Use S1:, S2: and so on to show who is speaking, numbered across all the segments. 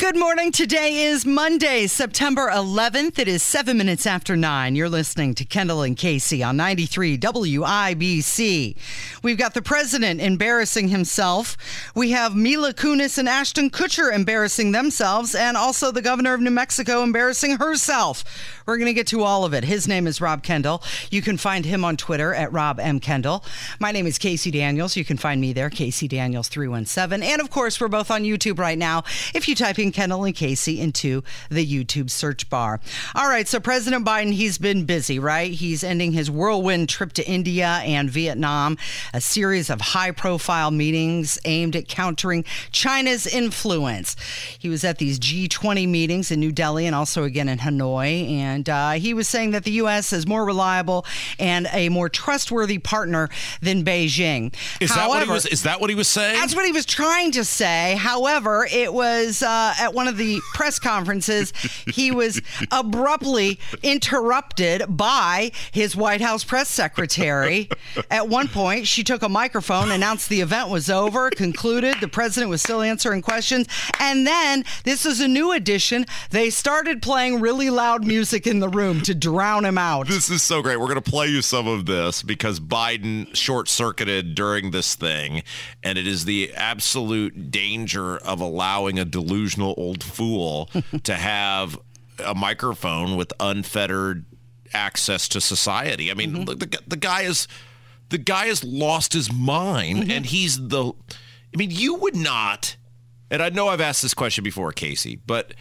S1: Good morning. Today is Monday, September 11th. It is seven minutes after nine. You're listening to Kendall and Casey on 93 WIBC. We've got the president embarrassing himself. We have Mila Kunis and Ashton Kutcher embarrassing themselves, and also the governor of New Mexico embarrassing herself. We're going to get to all of it. His name is Rob Kendall. You can find him on Twitter at Rob M. Kendall. My name is Casey Daniels. You can find me there, Casey Daniels 317. And of course, we're both on YouTube right now. If you type in Kendall and Casey into the YouTube search bar. All right, so President Biden, he's been busy, right? He's ending his whirlwind trip to India and Vietnam, a series of high profile meetings aimed at countering China's influence. He was at these G20 meetings in New Delhi and also again in Hanoi. And uh, he was saying that the U.S. is more reliable and a more trustworthy partner than Beijing.
S2: Is that what he was? Is that what he was saying?
S1: That's what he was trying to say. However, it was uh, at one of the press conferences, he was abruptly interrupted by his White House press secretary. At one point, she took a microphone, announced the event was over, concluded the president was still answering questions, and then this is a new addition. They started playing really loud music in the room to drown him out.
S2: This is so great. We're going to play you some of this because Biden short circuited during this thing, and it is the absolute danger of allowing a delusional old fool to have a microphone with unfettered access to society. I mean,
S1: Mm-hmm.
S2: look, the, the guy is the guy has lost his mind,
S1: Mm-hmm.
S2: and he's the. I mean, you would not. And I know I've asked this question before, Casey, but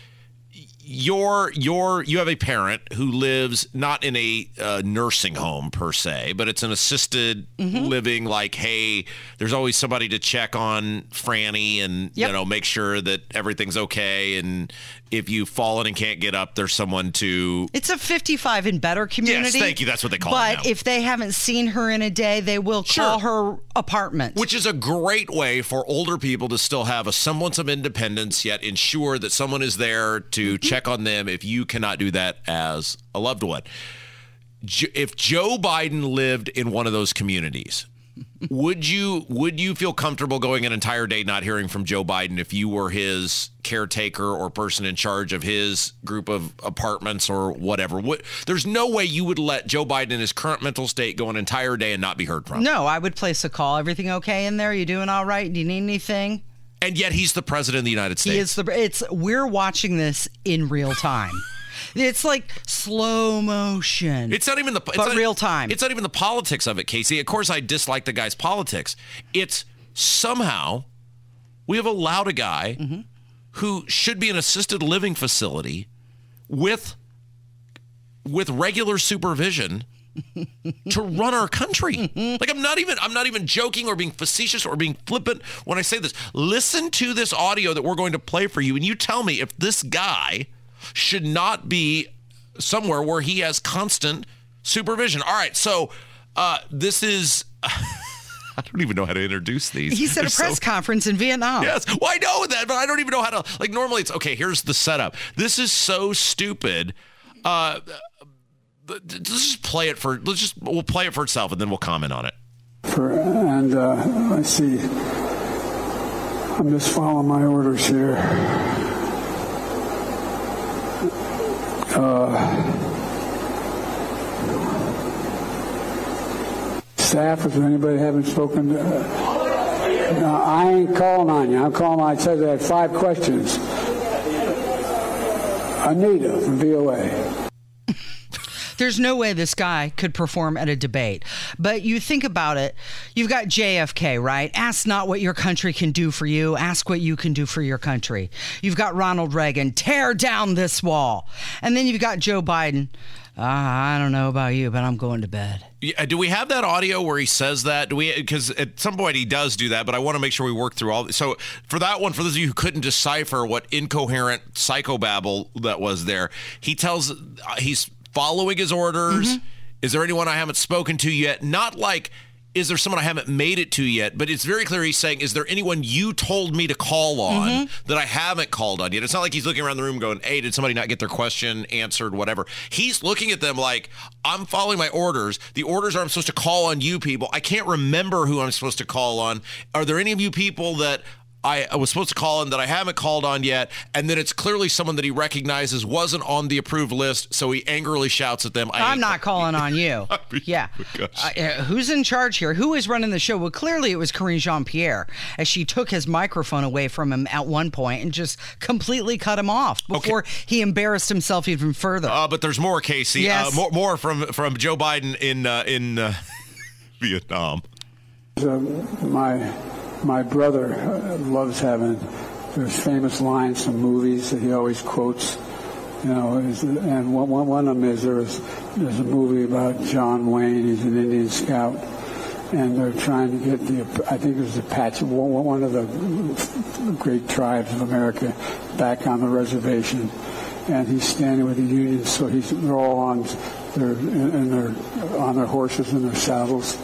S2: you're you're you have a parent who lives not in a uh, nursing home per se, but it's an assisted
S1: Mm-hmm.
S2: living. Like, hey, there's always somebody to check on Franny and
S1: Yep.
S2: you know make sure that everything's okay. And if you've fallen and can't get up, there's someone to.
S1: It's a 55 and better community.
S2: Yes, thank you. That's what they call it
S1: But if they haven't seen her in a day, they will call her apartment.
S2: Which is a great way for older people to still have a semblance of independence, yet ensure that someone is there to
S1: Mm-hmm.
S2: check on them if you cannot do that as a loved one. If Joe Biden lived in one of those communities, would you would you feel comfortable going an entire day not hearing from Joe Biden if you were his caretaker or person in charge of his group of apartments or whatever? What, there's no way you would let Joe Biden in his current mental state go an entire day and not be heard from.
S1: no, I would place a call. Everything okay in there? You doing all right? Do you need anything?
S2: And yet he's the president of the United States.
S1: He is the. It's we're watching this in real time. It's like slow motion.
S2: It's not even the it's
S1: But
S2: not-
S1: real time.
S2: It's not even the politics of it, Casey. Of course, I dislike the guy's politics. It's somehow we have allowed a guy
S1: Mm-hmm.
S2: who should be an assisted living facility with with regular supervision to run our country. like I'm not even I'm not even joking or being facetious or being flippant when I say this. Listen to this audio that we're going to play for you and you tell me if this guy should not be somewhere where he has constant supervision. All right, so uh, this is I don't even know how to introduce these.
S1: he said a
S2: They're so-
S1: press conference in Vietnam.
S2: Yes. Well, I know that, but I don't even know how to. Like, normally it's okay. Here's the setup. This is so stupid. Uh, th- th- let's just play it for. Let's just we'll play it for itself, and then we'll comment on it.
S3: For, and uh, let's see. I'm just following my orders here. Uh, staff, there anybody haven't spoken to? no, I ain't calling on you. I'm calling. I said I had five questions. Anita from VOA.
S1: There's no way this guy could perform at a debate. But you think about it, you've got JFK, right? Ask not what your country can do for you, ask what you can do for your country. You've got Ronald Reagan, tear down this wall. And then you've got Joe Biden. Ah, I don't know about you, but I'm going to bed.
S2: Yeah, do we have that audio where he says that? Do we? Because at some point he does do that, but I want to make sure we work through all. So for that one, for those of you who couldn't decipher what incoherent psychobabble that was there, he tells uh, he's following his orders. Is there anyone I haven't spoken to yet? Not like is there someone I haven't made it to yet? But it's very clear he's saying, is there anyone you told me to call on mm-hmm. that I haven't called on yet? It's not like he's looking around the room going, hey, did somebody not get their question answered, whatever. He's looking at them like, I'm following my orders. The orders are I'm supposed to call on you people. I can't remember who I'm supposed to call on. Are there any of you people that I, was supposed to call on that I haven't called on yet, and then it's clearly someone that he recognizes wasn't on the approved list, so he angrily shouts at them.
S1: I'm not calling on you. yeah. Oh uh, who's in charge here? Who is running the show? Well, clearly it was Karine Jean Pierre as she took his microphone away from him at one point and just completely cut him off before okay. he embarrassed himself even further.
S2: Uh, but there's more, Casey. Uh, yes. Uh, more, more from from Joe Biden in uh, in uh, Vietnam.
S3: my my brother uh, loves having there's famous lines from movies that he always quotes. You know, and one, one of them is there's there's a movie about John Wayne. He's an Indian scout, and they're trying to get the I think it was the Apache, one of the great tribes of America, back on the reservation, and he's standing with the Union. So he's they're all on their and they're on their horses and their saddles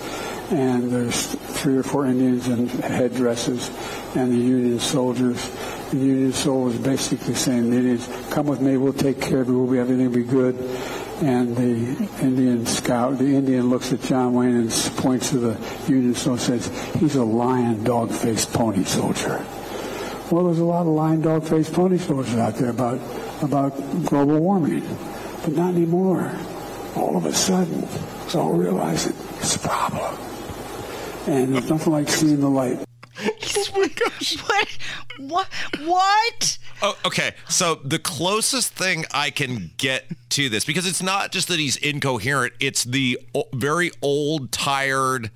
S3: and there's three or four Indians in headdresses and the Union soldiers. The Union soldiers basically saying, the Indians, come with me, we'll take care of you, we'll be, everything will be good. And the Indian scout, the Indian looks at John Wayne and points to the Union soldier and says, he's a lion, dog-faced pony soldier. Well, there's a lot of lion, dog-faced pony soldiers out there about, about global warming, but not anymore. All of a sudden, it's all realizing it's a problem and there's nothing like seeing the light.
S1: oh my gosh! What? What? What?
S2: Oh, okay. So the closest thing I can get to this, because it's not just that he's incoherent; it's the very old, tired,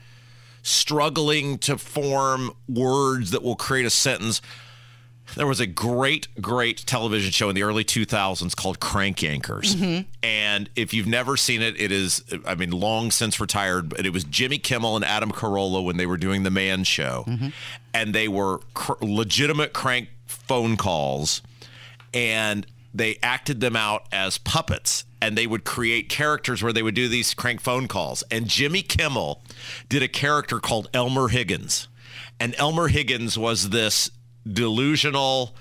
S2: struggling to form words that will create a sentence. There was a great, great television show in the early 2000s called Crank Yankers. Mm-hmm. And if you've never seen it, it is, I mean, long since retired, but it was Jimmy Kimmel and Adam Carolla when they were doing The Man Show. Mm-hmm. And they were cr- legitimate crank phone calls. And they acted them out as puppets and they would create characters where they would do these crank phone calls. And Jimmy Kimmel did a character called Elmer Higgins. And Elmer Higgins was this delusional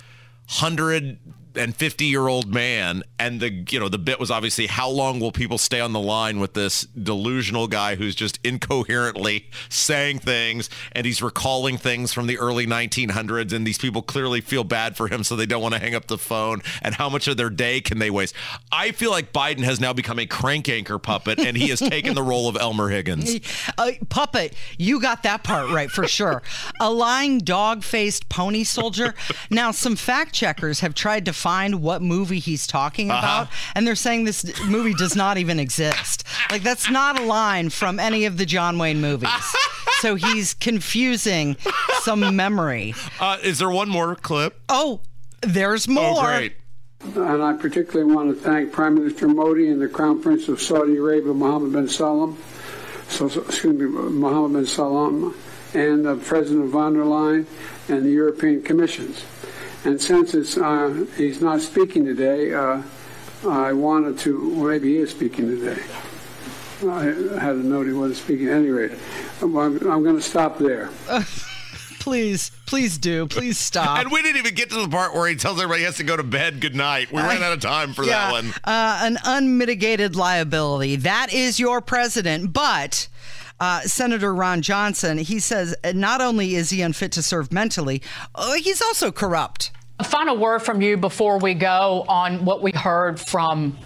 S2: hundred and 50 year old man and the you know the bit was obviously how long will people stay on the line with this delusional guy who's just incoherently saying things and he's recalling things from the early 1900s and these people clearly feel bad for him so they don't want to hang up the phone and how much of their day can they waste? I feel like biden has now become a Crank Yanker puppet and he has taken the role of elmer higgins.
S1: Uh, puppet you got that part right for sure. A lying dog-faced pony soldier. Now some fact checkers have tried to find what movie he's talking uh-huh. about, and they're saying this movie does not even exist. Like that's not a line from any of the John Wayne movies. so he's confusing some memory.
S2: Uh, is there one more clip?
S1: Oh, there's oh, more.
S2: Oh, great.
S3: And I particularly want to thank Prime Minister Modi and the Crown Prince of Saudi Arabia, Mohammed bin Salman, so, excuse me, Mohammed bin Salman, and uh, President von der Leyen and the European Commissions. And since it's, uh, he's not speaking today, uh, I wanted to, well, maybe he is speaking today. I had a note he wasn't speaking at any rate. I'm, I'm going to stop there.
S1: please, please do. Please stop.
S2: And we didn't even get to the part where he tells everybody he has to go to bed. Good night. We ran out of time for yeah, that one.
S1: Uh, an unmitigated liability. That is your president, but uh, Senator Ron Johnson, he says not only is he unfit to serve mentally, uh, he's also corrupt.
S4: A final word from you before we go on what we heard from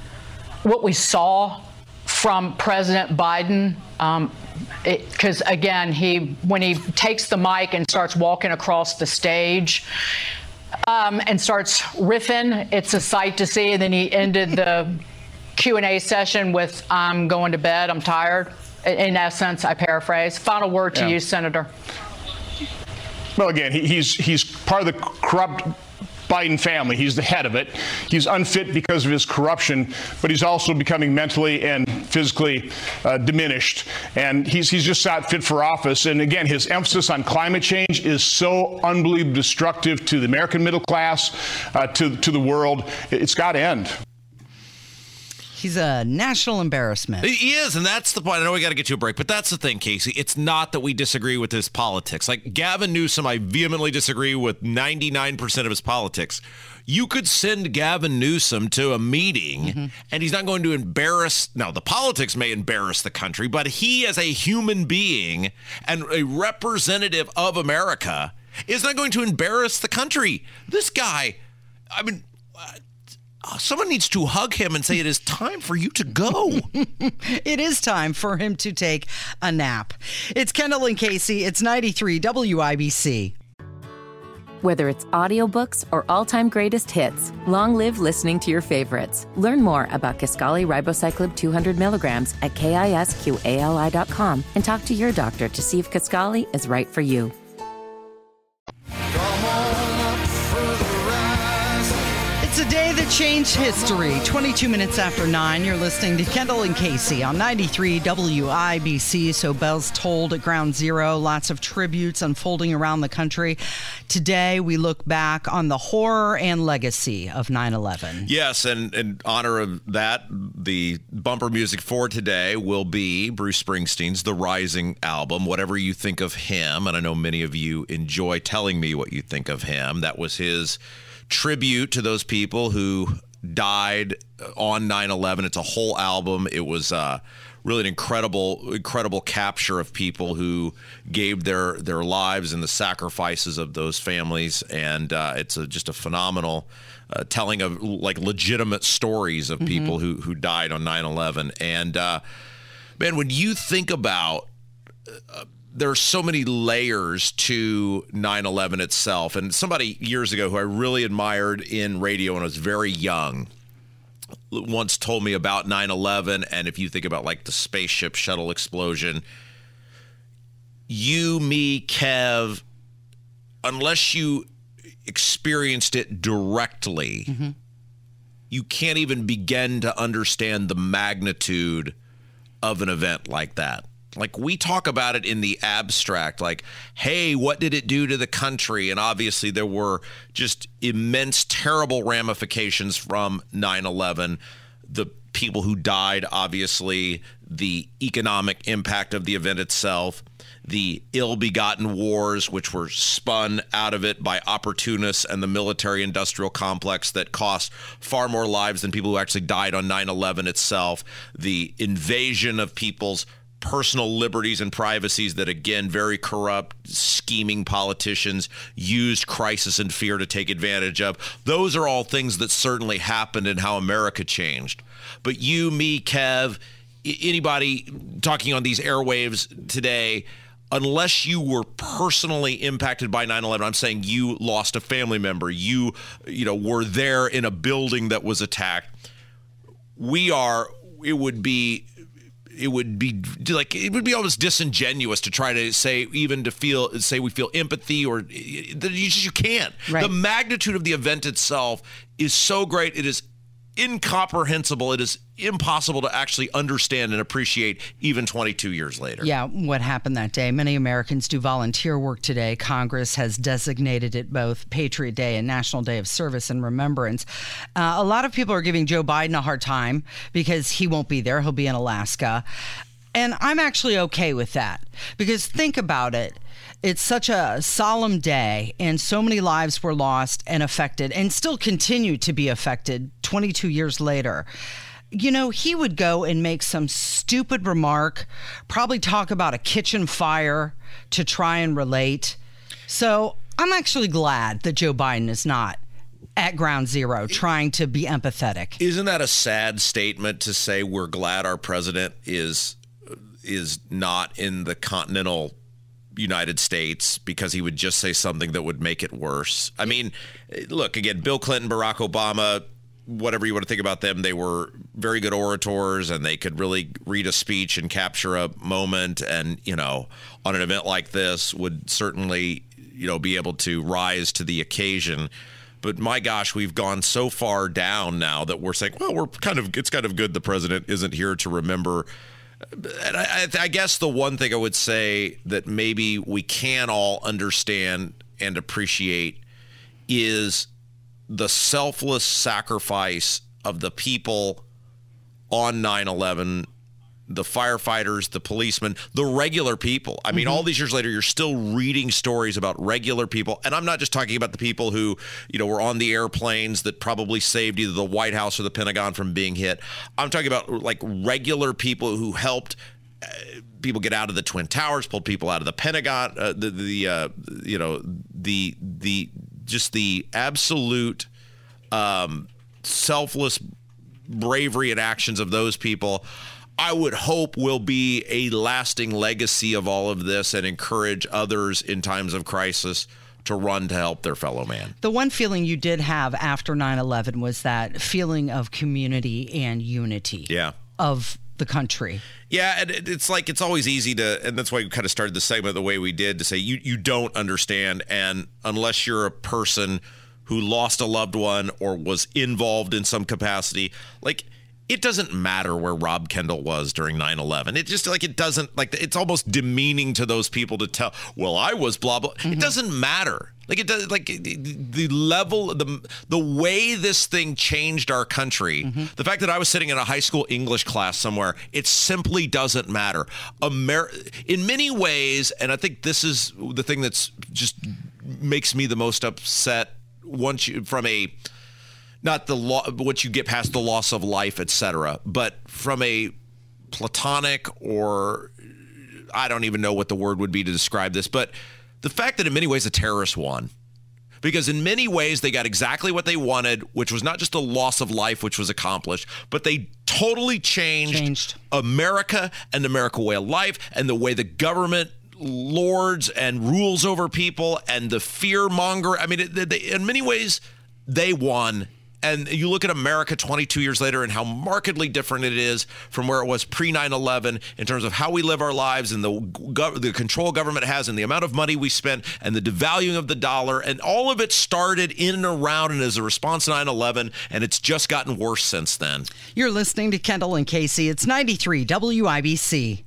S4: what we saw from President Biden. Because um, again, he when he takes the mic and starts walking across the stage, um, and starts riffing. It's a sight to see. And then he ended the Q and A session with, "I'm going to bed. I'm tired." In essence, I paraphrase. Final word to yeah. you, Senator.
S5: Well, again, he, he's he's part of the corrupt Biden family. He's the head of it. He's unfit because of his corruption, but he's also becoming mentally and physically uh, diminished. And he's, he's just not fit for office. And again, his emphasis on climate change is so unbelievably destructive to the American middle class, uh, to, to the world. It's got to end.
S1: He's a national embarrassment.
S2: He is, and that's the point. I know we got to get to a break, but that's the thing, Casey. It's not that we disagree with his politics. Like Gavin Newsom, I vehemently disagree with 99% of his politics. You could send Gavin Newsom to a meeting mm-hmm. and he's not going to embarrass. Now, the politics may embarrass the country, but he, as a human being and a representative of America, is not going to embarrass the country. This guy, I mean, Uh, someone needs to hug him and say it is time for you to go.
S1: it is time for him to take a nap. It's Kendall and Casey. It's 93 WIBC.
S6: Whether it's audiobooks or all-time greatest hits, long live listening to your favorites. Learn more about Kisqali Ribociclib 200 milligrams at kisqali.com and talk to your doctor to see if Kisqali is right for you.
S1: Changed history. 22 minutes after 9, you're listening to Kendall and Casey on 93 WIBC. So bells tolled at ground zero, lots of tributes unfolding around the country. Today, we look back on the horror and legacy of 9 11.
S2: Yes, and in honor of that, the bumper music for today will be Bruce Springsteen's The Rising album. Whatever you think of him, and I know many of you enjoy telling me what you think of him, that was his tribute to those people who died on 9/11. It's a whole album. It was uh, really an incredible, incredible capture of people who gave their their lives and the sacrifices of those families, and uh, it's a, just a phenomenal. Uh, telling of like legitimate stories of mm-hmm. people who who died on 9/11 and uh, man when you think about uh, are so many layers to 9/11 itself. And somebody years ago who I really admired in radio when I was very young once told me about 9/11 and if you think about like the spaceship shuttle explosion, you, me, Kev, unless you experienced it directly, mm-hmm. you can't even begin to understand the magnitude of an event like that. Like we talk about it in the abstract, like, hey, what did it do to the country? And obviously, there were just immense, terrible ramifications from 9 11. The people who died, obviously, the economic impact of the event itself, the ill begotten wars, which were spun out of it by opportunists and the military industrial complex that cost far more lives than people who actually died on 9 11 itself, the invasion of people's personal liberties and privacies that, again, very corrupt, scheming politicians used crisis and fear to take advantage of. Those are all things that certainly happened in how America changed. But you, me, Kev, anybody talking on these airwaves today, unless you were personally impacted by 9/11 I'm saying you lost a family member you you know were there in a building that was attacked we are it would be it would be like it would be almost disingenuous to try to say even to feel say we feel empathy or you just you can't. Right. The magnitude of the event itself is so great. It is incomprehensible. It is impossible to actually understand and appreciate even 22 years later.
S1: Yeah, what happened that day. Many Americans do volunteer work today. Congress has designated it both Patriot Day and National Day of Service and Remembrance. Uh, a lot of people are giving Joe Biden a hard time because he won't be there. He'll be in Alaska. And I'm actually okay with that because think about it. It's such a solemn day, and so many lives were lost and affected, and still continue to be affected 22 years later you know, he would go and make some stupid remark, probably talk about a kitchen fire to try and relate. So I'm actually glad that Joe Biden is not at ground zero trying to be empathetic.
S2: Isn't that a sad statement to say we're glad our president is is not in the continental United States because he would just say something that would make it worse. I mean, look, again, Bill Clinton, Barack Obama, whatever you want to think about them, they were very good orators and they could really read a speech and capture a moment. And, you know, on an event like this, would certainly, you know, be able to rise to the occasion. But my gosh, we've gone so far down now that we're saying, well, we're kind of, it's kind of good the president isn't here to remember and I, I, guess the one thing I would say that maybe we can all understand and appreciate is the selfless sacrifice of the people on 9 11 the firefighters, the policemen, the regular people. I mean, all these years later, you're still reading stories about regular people. And I'm not just talking about the people who, you know, were on the airplanes that probably saved either the White House or the Pentagon from being hit. I'm talking about like regular people who helped uh, people get out of the twin towers, pulled people out of the Pentagon, uh, the the uh, you know the the just the absolute um, selfless bravery and actions of those people. I would hope will be a lasting legacy of all of this and encourage others in times of crisis to run to help their fellow man.
S1: The one feeling you did have after 9 11 was that feeling of community and unity
S2: Yeah.
S1: of the country.
S2: Yeah, and it's like it's always easy to, and that's why we kind of started the segment the way we did to say you you don't understand, and unless you're a person who lost a loved one or was involved in some capacity, like it doesn't matter where Rob Kendall was during 9/11. It just like it doesn't like it's almost demeaning to those people to tell, well, I was blah blah. It mm-hmm. doesn't matter. Like it does like the- level the the way this thing changed our country. Mm-hmm. The fact that I was sitting in a high school English class somewhere, it simply doesn't matter. Amer- in many ways, and I think this is the thing that's just makes me the most upset once you from a not the law once you get past the loss of life etc but from a platonic or i don't even know what the word would be to describe this but the fact that in many ways the terrorists won because in many ways they got exactly what they wanted which was not just the loss of life which was accomplished but they totally changed,
S1: Changed.
S2: america and the america way of life and the way the government lords and rules over people and the fear monger i mean it, they, in many ways they won and you look at America 22 years later and how markedly different it is from where it was pre 9 11 in terms of how we live our lives and the, gov- the control government has and the amount of money we spend and the devaluing of the dollar. And all of it started in and around and as a response to 9 11. And it's just gotten worse since then.
S1: You're listening to Kendall and Casey. It's 93 WIBC.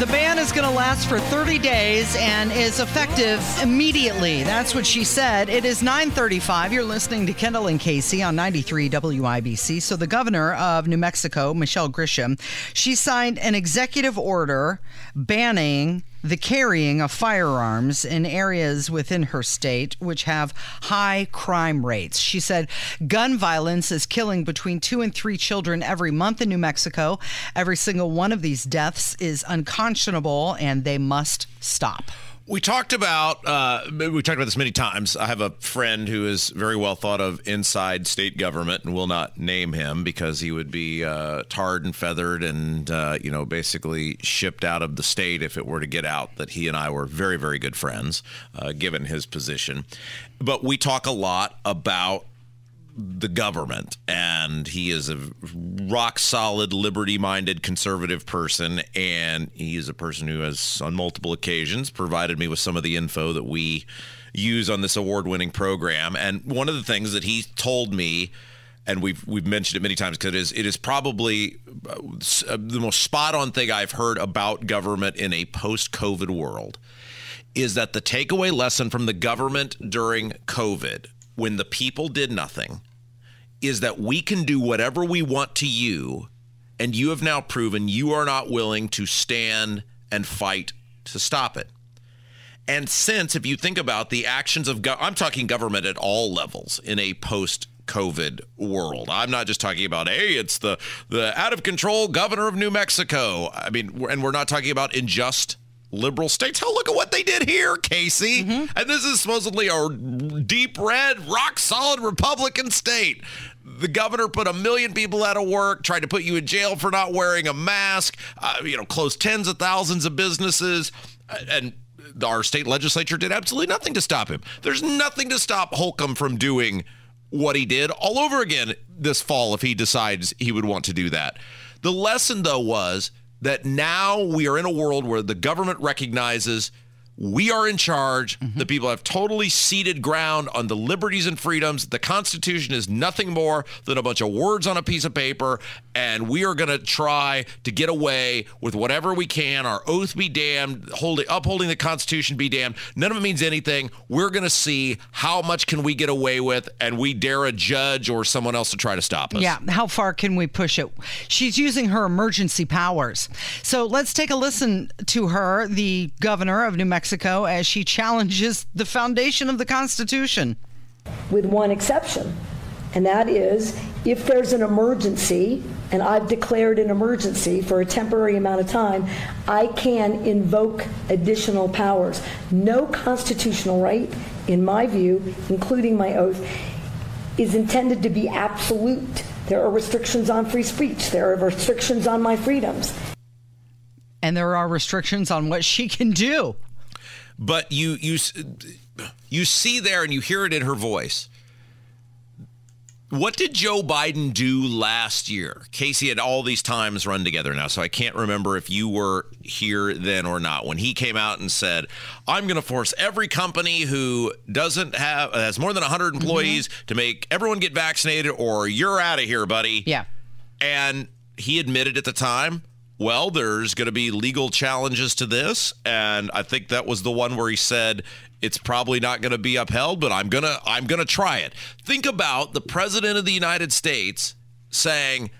S1: The ban is going to last for 30 days and is effective immediately. That's what she said. It is 9:35. You're listening to Kendall and Casey on 93 WIBC. So the governor of New Mexico, Michelle Grisham, she signed an executive order banning the carrying of firearms in areas within her state which have high crime rates. She said gun violence is killing between 2 and 3 children every month in New Mexico. Every single one of these deaths is unconscionable and they must stop.
S2: We talked about uh, we talked about this many times. I have a friend who is very well thought of inside state government, and will not name him because he would be uh, tarred and feathered, and uh, you know, basically shipped out of the state if it were to get out that he and I were very, very good friends, uh, given his position. But we talk a lot about the government and he is a rock solid liberty minded conservative person and he is a person who has on multiple occasions provided me with some of the info that we use on this award winning program. And one of the things that he told me and we've we've mentioned it many times because it is it is probably uh, uh, the most spot on thing I've heard about government in a post COVID world is that the takeaway lesson from the government during COVID, when the people did nothing, is that we can do whatever we want to you, and you have now proven you are not willing to stand and fight to stop it. And since, if you think about the actions of, go- I'm talking government at all levels in a post COVID world. I'm not just talking about, hey, it's the the out of control governor of New Mexico. I mean, and we're not talking about unjust liberal states. Hell, look at what they did here, Casey. And this is supposedly a deep red, rock solid Republican state. The governor put a million people out of work, tried to put you in jail for not wearing a mask, uh, you know, closed tens of thousands of businesses, uh, and our state legislature did absolutely nothing to stop him. There's nothing to stop Holcomb from doing what he did all over again this fall if he decides he would want to do that. The lesson, though, was that now we are in a world where the government recognizes we are in charge.
S1: Mm-hmm.
S2: The people have totally ceded ground on the liberties and freedoms. The Constitution is nothing more than a bunch of words on a piece of paper, and we are going to try to get away with whatever we can. Our oath be damned, holding, upholding the Constitution be damned. None of it means anything. We're going to see how much can we get away with, and we dare a judge or someone else to try to stop us.
S1: Yeah, how far can we push it? She's using her emergency powers. So let's take a listen to her, the governor of New Mexico, as she challenges the foundation of the Constitution.
S7: with one exception, and that is if there's an emergency, and I've declared an emergency for a temporary amount of time, I can invoke additional powers. No constitutional right, in my view, including my oath, is intended to be absolute. There are restrictions on free speech, there are restrictions on my freedoms.
S1: And there are restrictions on what she can do.
S2: But you you you see there and you hear it in her voice. What did Joe Biden do last year? Casey had all these times run together now, so I can't remember if you were here then or not. When he came out and said, "I'm going to force every company who doesn't have has more than 100 mm-hmm. employees to make everyone get vaccinated, or you're out of here, buddy."
S1: Yeah.
S2: And he admitted at the time, well, there's going to be legal challenges to this. And I think that was the one where he said it's probably not going to be upheld, but I'm going to I'm going to try it. Think about the president of the United States saying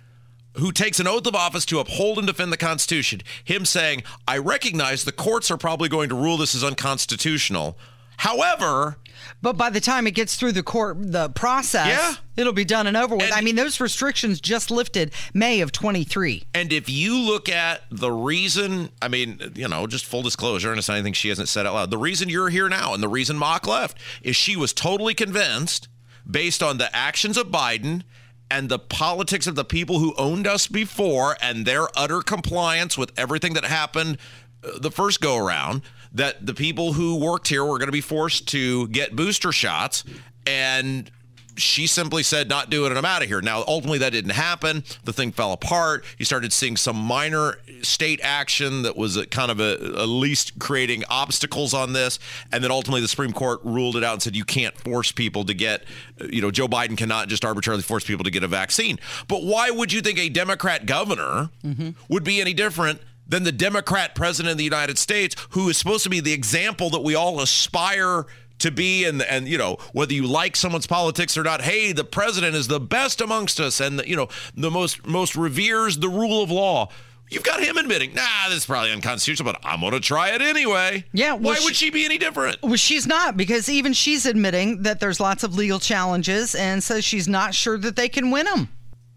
S2: who takes an oath of office to uphold and defend the Constitution, him saying, I recognize the courts are probably going to rule this is unconstitutional. However,
S1: But by the time it gets through the court, the process,
S2: Yeah.
S1: it'll be done and over with.
S2: And-
S1: I mean, those restrictions just lifted May of 23.
S2: And if you look at the reason, I mean, you know, just full disclosure, and it's not anything she hasn't said out loud. The reason you're here now and the reason Mock left is she was totally convinced, based on the actions of Biden and the politics of the people who owned us before and their utter compliance with everything that happened uh, the first go around, that the people who worked here were going to be forced to get booster shots. And she simply said, not doing it, I'm out of here. Now, ultimately, that didn't happen. The thing fell apart. You started seeing some minor state action that was a, kind of a, at least creating obstacles on this. And then ultimately, the Supreme Court ruled it out and said, you can't force people to get, you know, Joe Biden cannot just arbitrarily force people to get a vaccine. But why would you think a Democrat governor mm-hmm. would be any different? Than the Democrat president of the United States, who is supposed to be the example that we all aspire to be. And and you know whether you like someone's politics or not hey the president is the best amongst us and the, you know the most most reveres the rule of law. You've got him admitting nah this is probably unconstitutional but i'm going to try it anyway.
S1: Yeah, well,
S2: why would
S1: she-
S2: she be any different?
S1: Well, she's not because even she's admitting that there's lots of legal challenges and says she's not sure that they can win them.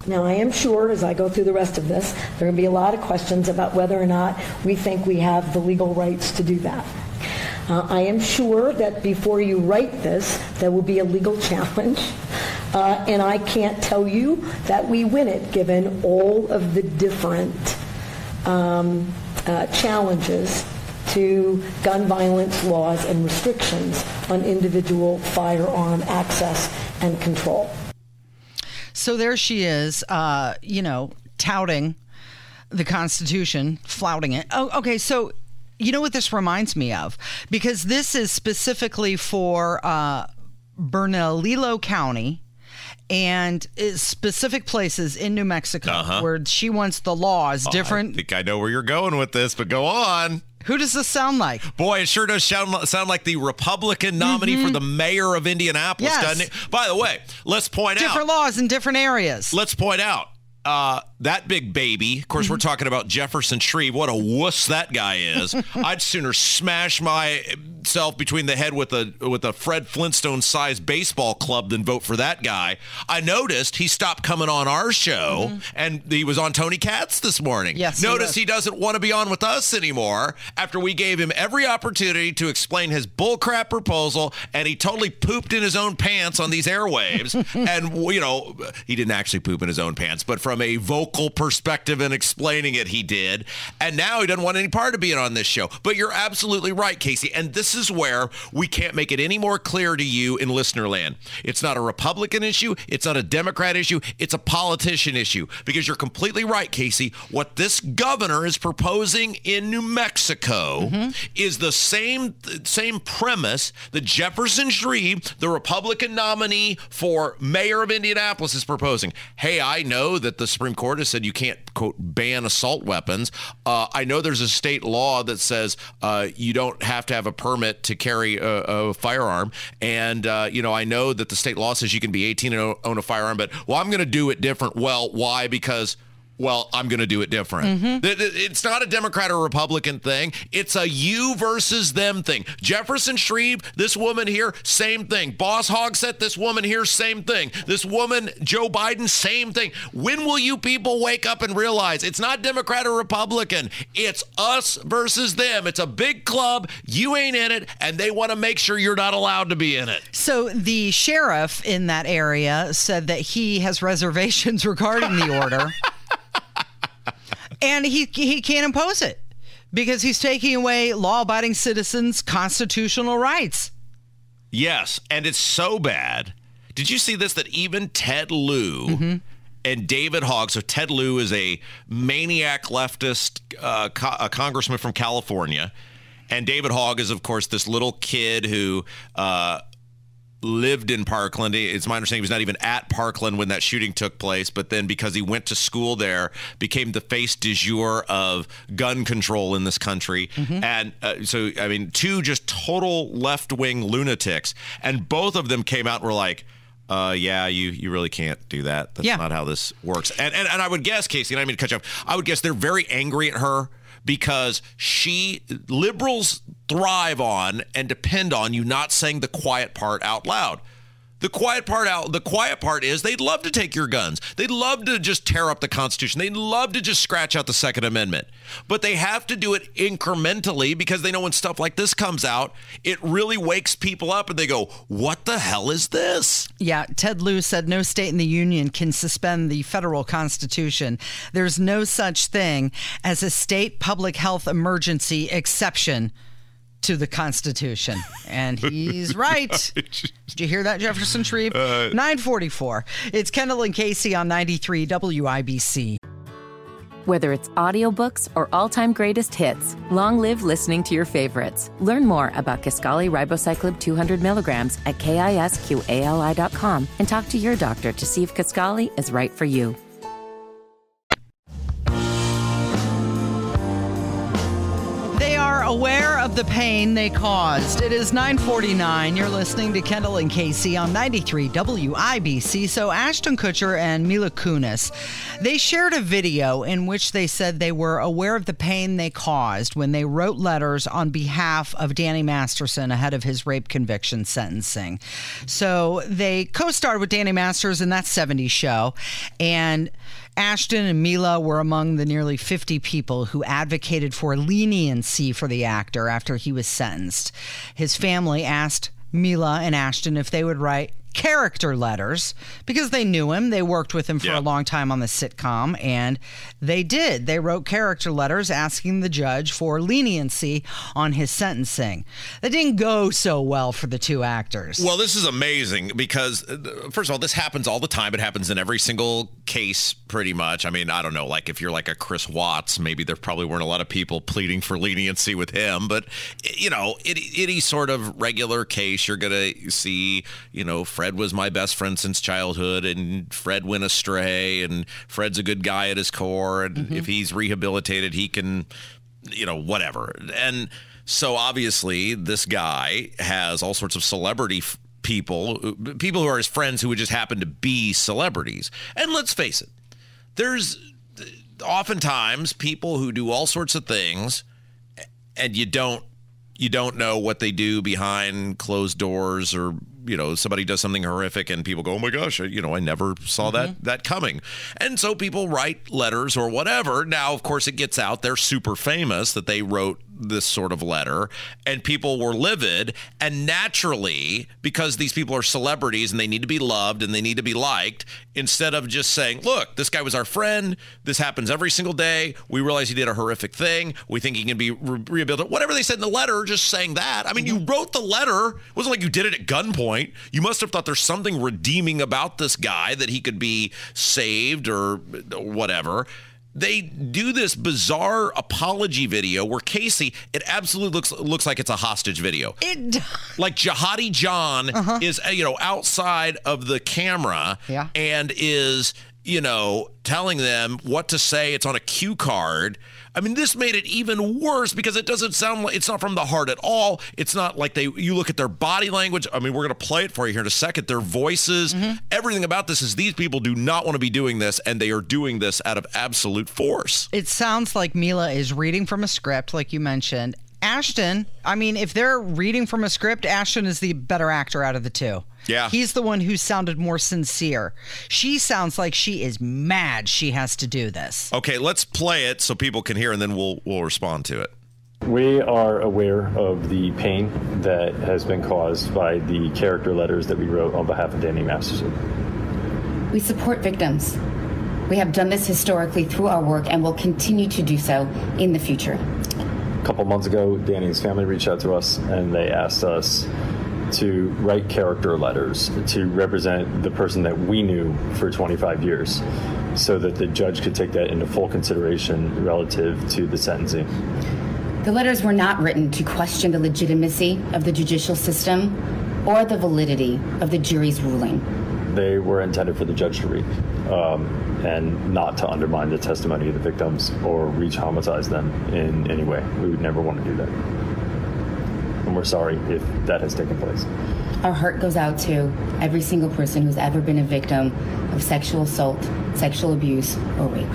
S7: Now, I am sure as I go through the rest of this, there to be a lot of questions about whether or not we think we have the legal rights to do that. Uh, I am sure that before you write this, there will be a legal challenge, uh, and I can't tell you that we win it given all of the different um, uh, challenges to gun violence laws and restrictions on individual firearm access and control.
S1: So there she is, uh, you know, touting the Constitution, flouting it. Oh, okay. So you know what this reminds me of? Because this is specifically for uh, Bernalillo County and specific places in New Mexico
S2: Uh-huh.
S1: where she wants the laws different.
S2: i think i know where you're going with this but go on
S1: Who does this sound like?
S2: Boy, it sure does sound, sound like the Republican nominee for mm-hmm. the mayor of Indianapolis,
S1: Yes.
S2: doesn't it? By the way, let's point out.
S1: Different laws in different areas.
S2: let's point out uh, that big baby. Of course, we're talking about Jefferson Shreve. What a wuss that guy is. I'd sooner smash myself between the head with a with a Fred Flintstone sized baseball club than vote for that guy. I noticed he stopped coming on our show, and he was on Tony Katz this morning.
S1: Yes,
S2: notice
S1: was.
S2: he doesn't want to be on with us anymore after we gave him every opportunity to explain his bullcrap proposal, and he totally pooped in his own pants on these airwaves. and you know, he didn't actually poop in his own pants, but from a vocal perspective and explaining it, he did. And now he doesn't want any part of being on this show. But you're absolutely right, Casey. And this is where we can't make it any more clear to you in listener land. It's not a Republican issue. It's not a Democrat issue. It's a politician issue because you're completely right, Casey. What this governor is proposing in New Mexico mm-hmm. is the same same premise that Jefferson Shreve, the Republican nominee for mayor of Indianapolis, is proposing. Hey, I know that the Supreme Court has said you can't quote ban assault weapons. Uh, I know there's a state law that says uh, you don't have to have a permit to carry a, a firearm, and uh, you know I know that the state law says you can be 18 and own a firearm, but well, I'm going to do it different. Well, why? Because well, I'm going to do it different. Mm-hmm. Th- It's not a Democrat or Republican thing. It's a you versus them thing. Jefferson Shreve, this woman here, same thing. Boss Hogsett, this woman here, same thing. This woman, Joe Biden, same thing. When will you people wake up and realize it's not Democrat or Republican? It's us versus them. It's a big club. You ain't in it, and they want to make sure you're not allowed to be in it.
S1: So the sheriff in that area said that he has reservations regarding the order. and he he can't impose it because he's taking away law-abiding citizens' constitutional rights.
S2: Yes, and it's so bad. Did you see this? That even Ted Lieu and David Hogg. So Ted Lieu is a maniac leftist uh, co- a congressman from California, and David Hogg is, of course, this little kid who. Uh, lived in Parkland. It's my understanding he was not even at Parkland when that shooting took place, but then because he went to school there, became the face du jour of gun control in this country. And uh, so, I mean, two just total left wing lunatics, and both of them came out and were like. Uh, yeah, you you really can't do that. That's
S1: Yeah.
S2: not how this works. And, and and I would guess, Casey, and I mean to catch up. I would guess they're very angry at her because she liberals thrive on and depend on you not saying the quiet part out loud. The quiet part out the quiet part is they'd love to take your guns. They'd love to just tear up the Constitution. They'd love to just scratch out the Second Amendment. But they have to do it incrementally because they know when stuff like this comes out, it really wakes people up and they go, What the hell is this?
S1: Yeah, Ted Lieu said no state in the union can suspend the federal constitution. There's no such thing as a state public health emergency exception to the Constitution. And he's right. Did you hear that, Jefferson Shreve? Uh, 944. It's Kendall and Casey on 93 WIBC.
S6: Whether it's audiobooks or all-time greatest hits, long live listening to your favorites. Learn more about Kisqali Ribociclib 200 milligrams at kisqali.com and talk to your doctor to see if Kisqali is right for you.
S1: Of the pain they caused. It is 949. You're listening to Kendall and Casey on 93 WIBC. So Ashton Kutcher and Mila Kunis, they shared a video in which they said they were aware of the pain they caused when they wrote letters on behalf of Danny Masterson ahead of his rape conviction sentencing. So they co-starred with Danny Masters in that 70s show and Ashton and Mila were among the nearly 50 people who advocated for leniency for the actor after he was sentenced. His family asked Mila and Ashton if they would write character letters because they knew him. They worked with him for
S2: Yeah.
S1: a long time on the sitcom, and they did. They wrote character letters asking the judge for leniency on his sentencing. That didn't go so well for the two actors.
S2: Well, this is amazing because, uh, first of all, this happens all the time. It happens in every single case, pretty much. I mean, I don't know, like if you're like a Chris Watts, maybe there probably weren't a lot of people pleading for leniency with him. But, you know, any, any sort of regular case, you're going to see, you know, Fred was my best friend since childhood, and Fred went astray, and Fred's a good guy at his core. And mm-hmm. if he's rehabilitated, he can you know, whatever. And so obviously, this guy has all sorts of celebrity f- people, people who are his friends who would just happen to be celebrities. And let's face it, there's oftentimes people who do all sorts of things and you don't you don't know what they do behind closed doors or you know somebody does something horrific and people go oh my gosh I- you know i never saw that mm-hmm. that coming. And so people write letters or whatever. Now of course it gets out they're super famous that they wrote this sort of letter, and people were livid. And naturally, because these people are celebrities and they need to be loved and they need to be liked, instead of just saying, "Look, this guy was our friend. This happens every single day. We realize he did a horrific thing. We think he can be re- rehabilitated." Whatever they said in the letter, just saying that. I mean, you mm-hmm. wrote the letter. It wasn't like you did it at gunpoint. You must have thought there's something redeeming about this guy that he could be saved or whatever they do this bizarre apology video where Casey, it absolutely looks looks like it's a hostage video.
S1: It does.
S2: Like Jihadi John is uh, you know outside of the camera
S1: Yeah.
S2: and is you know telling them what to say. It's on a cue card. I mean, this made it even worse because it doesn't sound like it's not from the heart at all. It's not like they you look at their body language. I mean, we're going to play it for you here in a second. Their voices, mm-hmm. everything about this is these people do not want to be doing this and they are doing this out of absolute force.
S1: It sounds like Mila is reading from a script, like you mentioned. Ashton, I mean, if they're reading from a script, Ashton is the better actor out of the two.
S2: Yeah.
S1: He's the one who sounded more sincere. She sounds like she is mad she has to do this.
S2: Okay, let's play it so people can hear and then we'll we'll respond to it.
S8: We are aware of the pain that has been caused by the character letters that we wrote on behalf of Danny Masterson.
S9: We support victims. We have done this historically through our work and will continue to do so in the future.
S8: A couple months ago, Danny's family reached out to us and they asked us to write character letters to represent the person that we knew for 25 years so that the judge could take that into full consideration relative to the sentencing.
S9: The letters were not written to question the legitimacy of the judicial system or the validity of the jury's ruling.
S8: They were intended for the judge to read um, and not to undermine the testimony of the victims or re traumatize them in any way. We would never want to do that. And we're sorry if that has taken place.
S9: Our heart goes out to every single person who's ever been a victim of sexual assault, sexual abuse, or rape.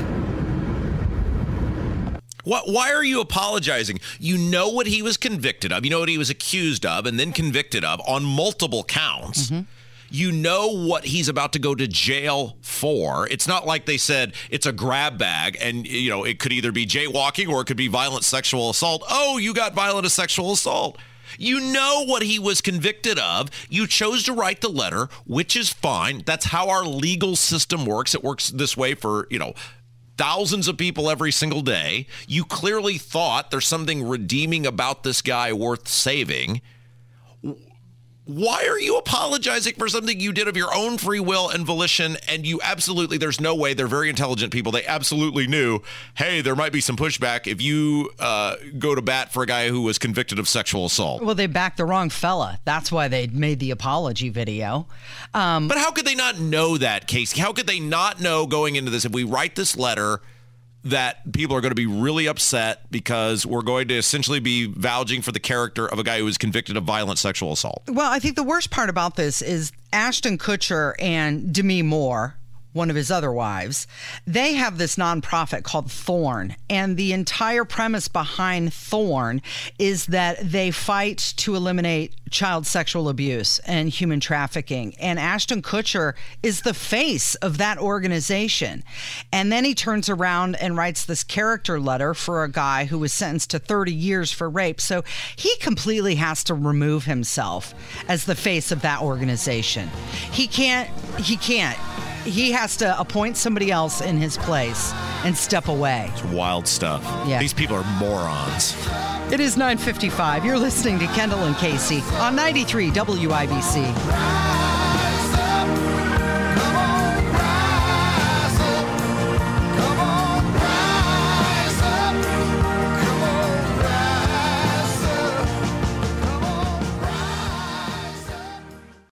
S2: What, why are you apologizing? You know what he was convicted of. You know what he was accused of and then convicted of on multiple counts. Mm-hmm. You know what he's about to go to jail for. It's not like they said it's a grab bag and you know it could either be jaywalking or it could be violent sexual assault. Oh, you got violent sexual assault. You know what he was convicted of. You chose to write the letter, which is fine. That's how our legal system works. It works this way for, you know, thousands of people every single day. You clearly thought there's something redeeming about this guy worth saving. Why are you apologizing for something you did of your own free will and volition? And you absolutely, there's no way, they're very intelligent people. They absolutely knew, hey, there might be some pushback if you uh, go to bat for a guy who was convicted of sexual assault.
S1: Well, they backed the wrong fella. That's why they made the apology video. Um,
S2: But how could they not know that, Casey? How could they not know going into this if we write this letter that people are going to be really upset because we're going to essentially be vouching for the character of a guy who was convicted of violent sexual assault?
S1: Well, I think the worst part about this is Ashton Kutcher and Demi Moore, one of his other wives, they have this nonprofit called Thorn. And the entire premise behind Thorn is that they fight to eliminate child sexual abuse and human trafficking. And Ashton Kutcher is the face of that organization. And then he turns around and writes this character letter for a guy who was sentenced to 30 years for rape. So he completely has to remove himself as the face of that organization. He can't, he can't. He has to appoint somebody else in his place and step away.
S2: It's wild stuff.
S1: Yeah.
S2: These people are morons.
S1: It is 9:55. You're listening to Kendall and Casey on 93 WIBC.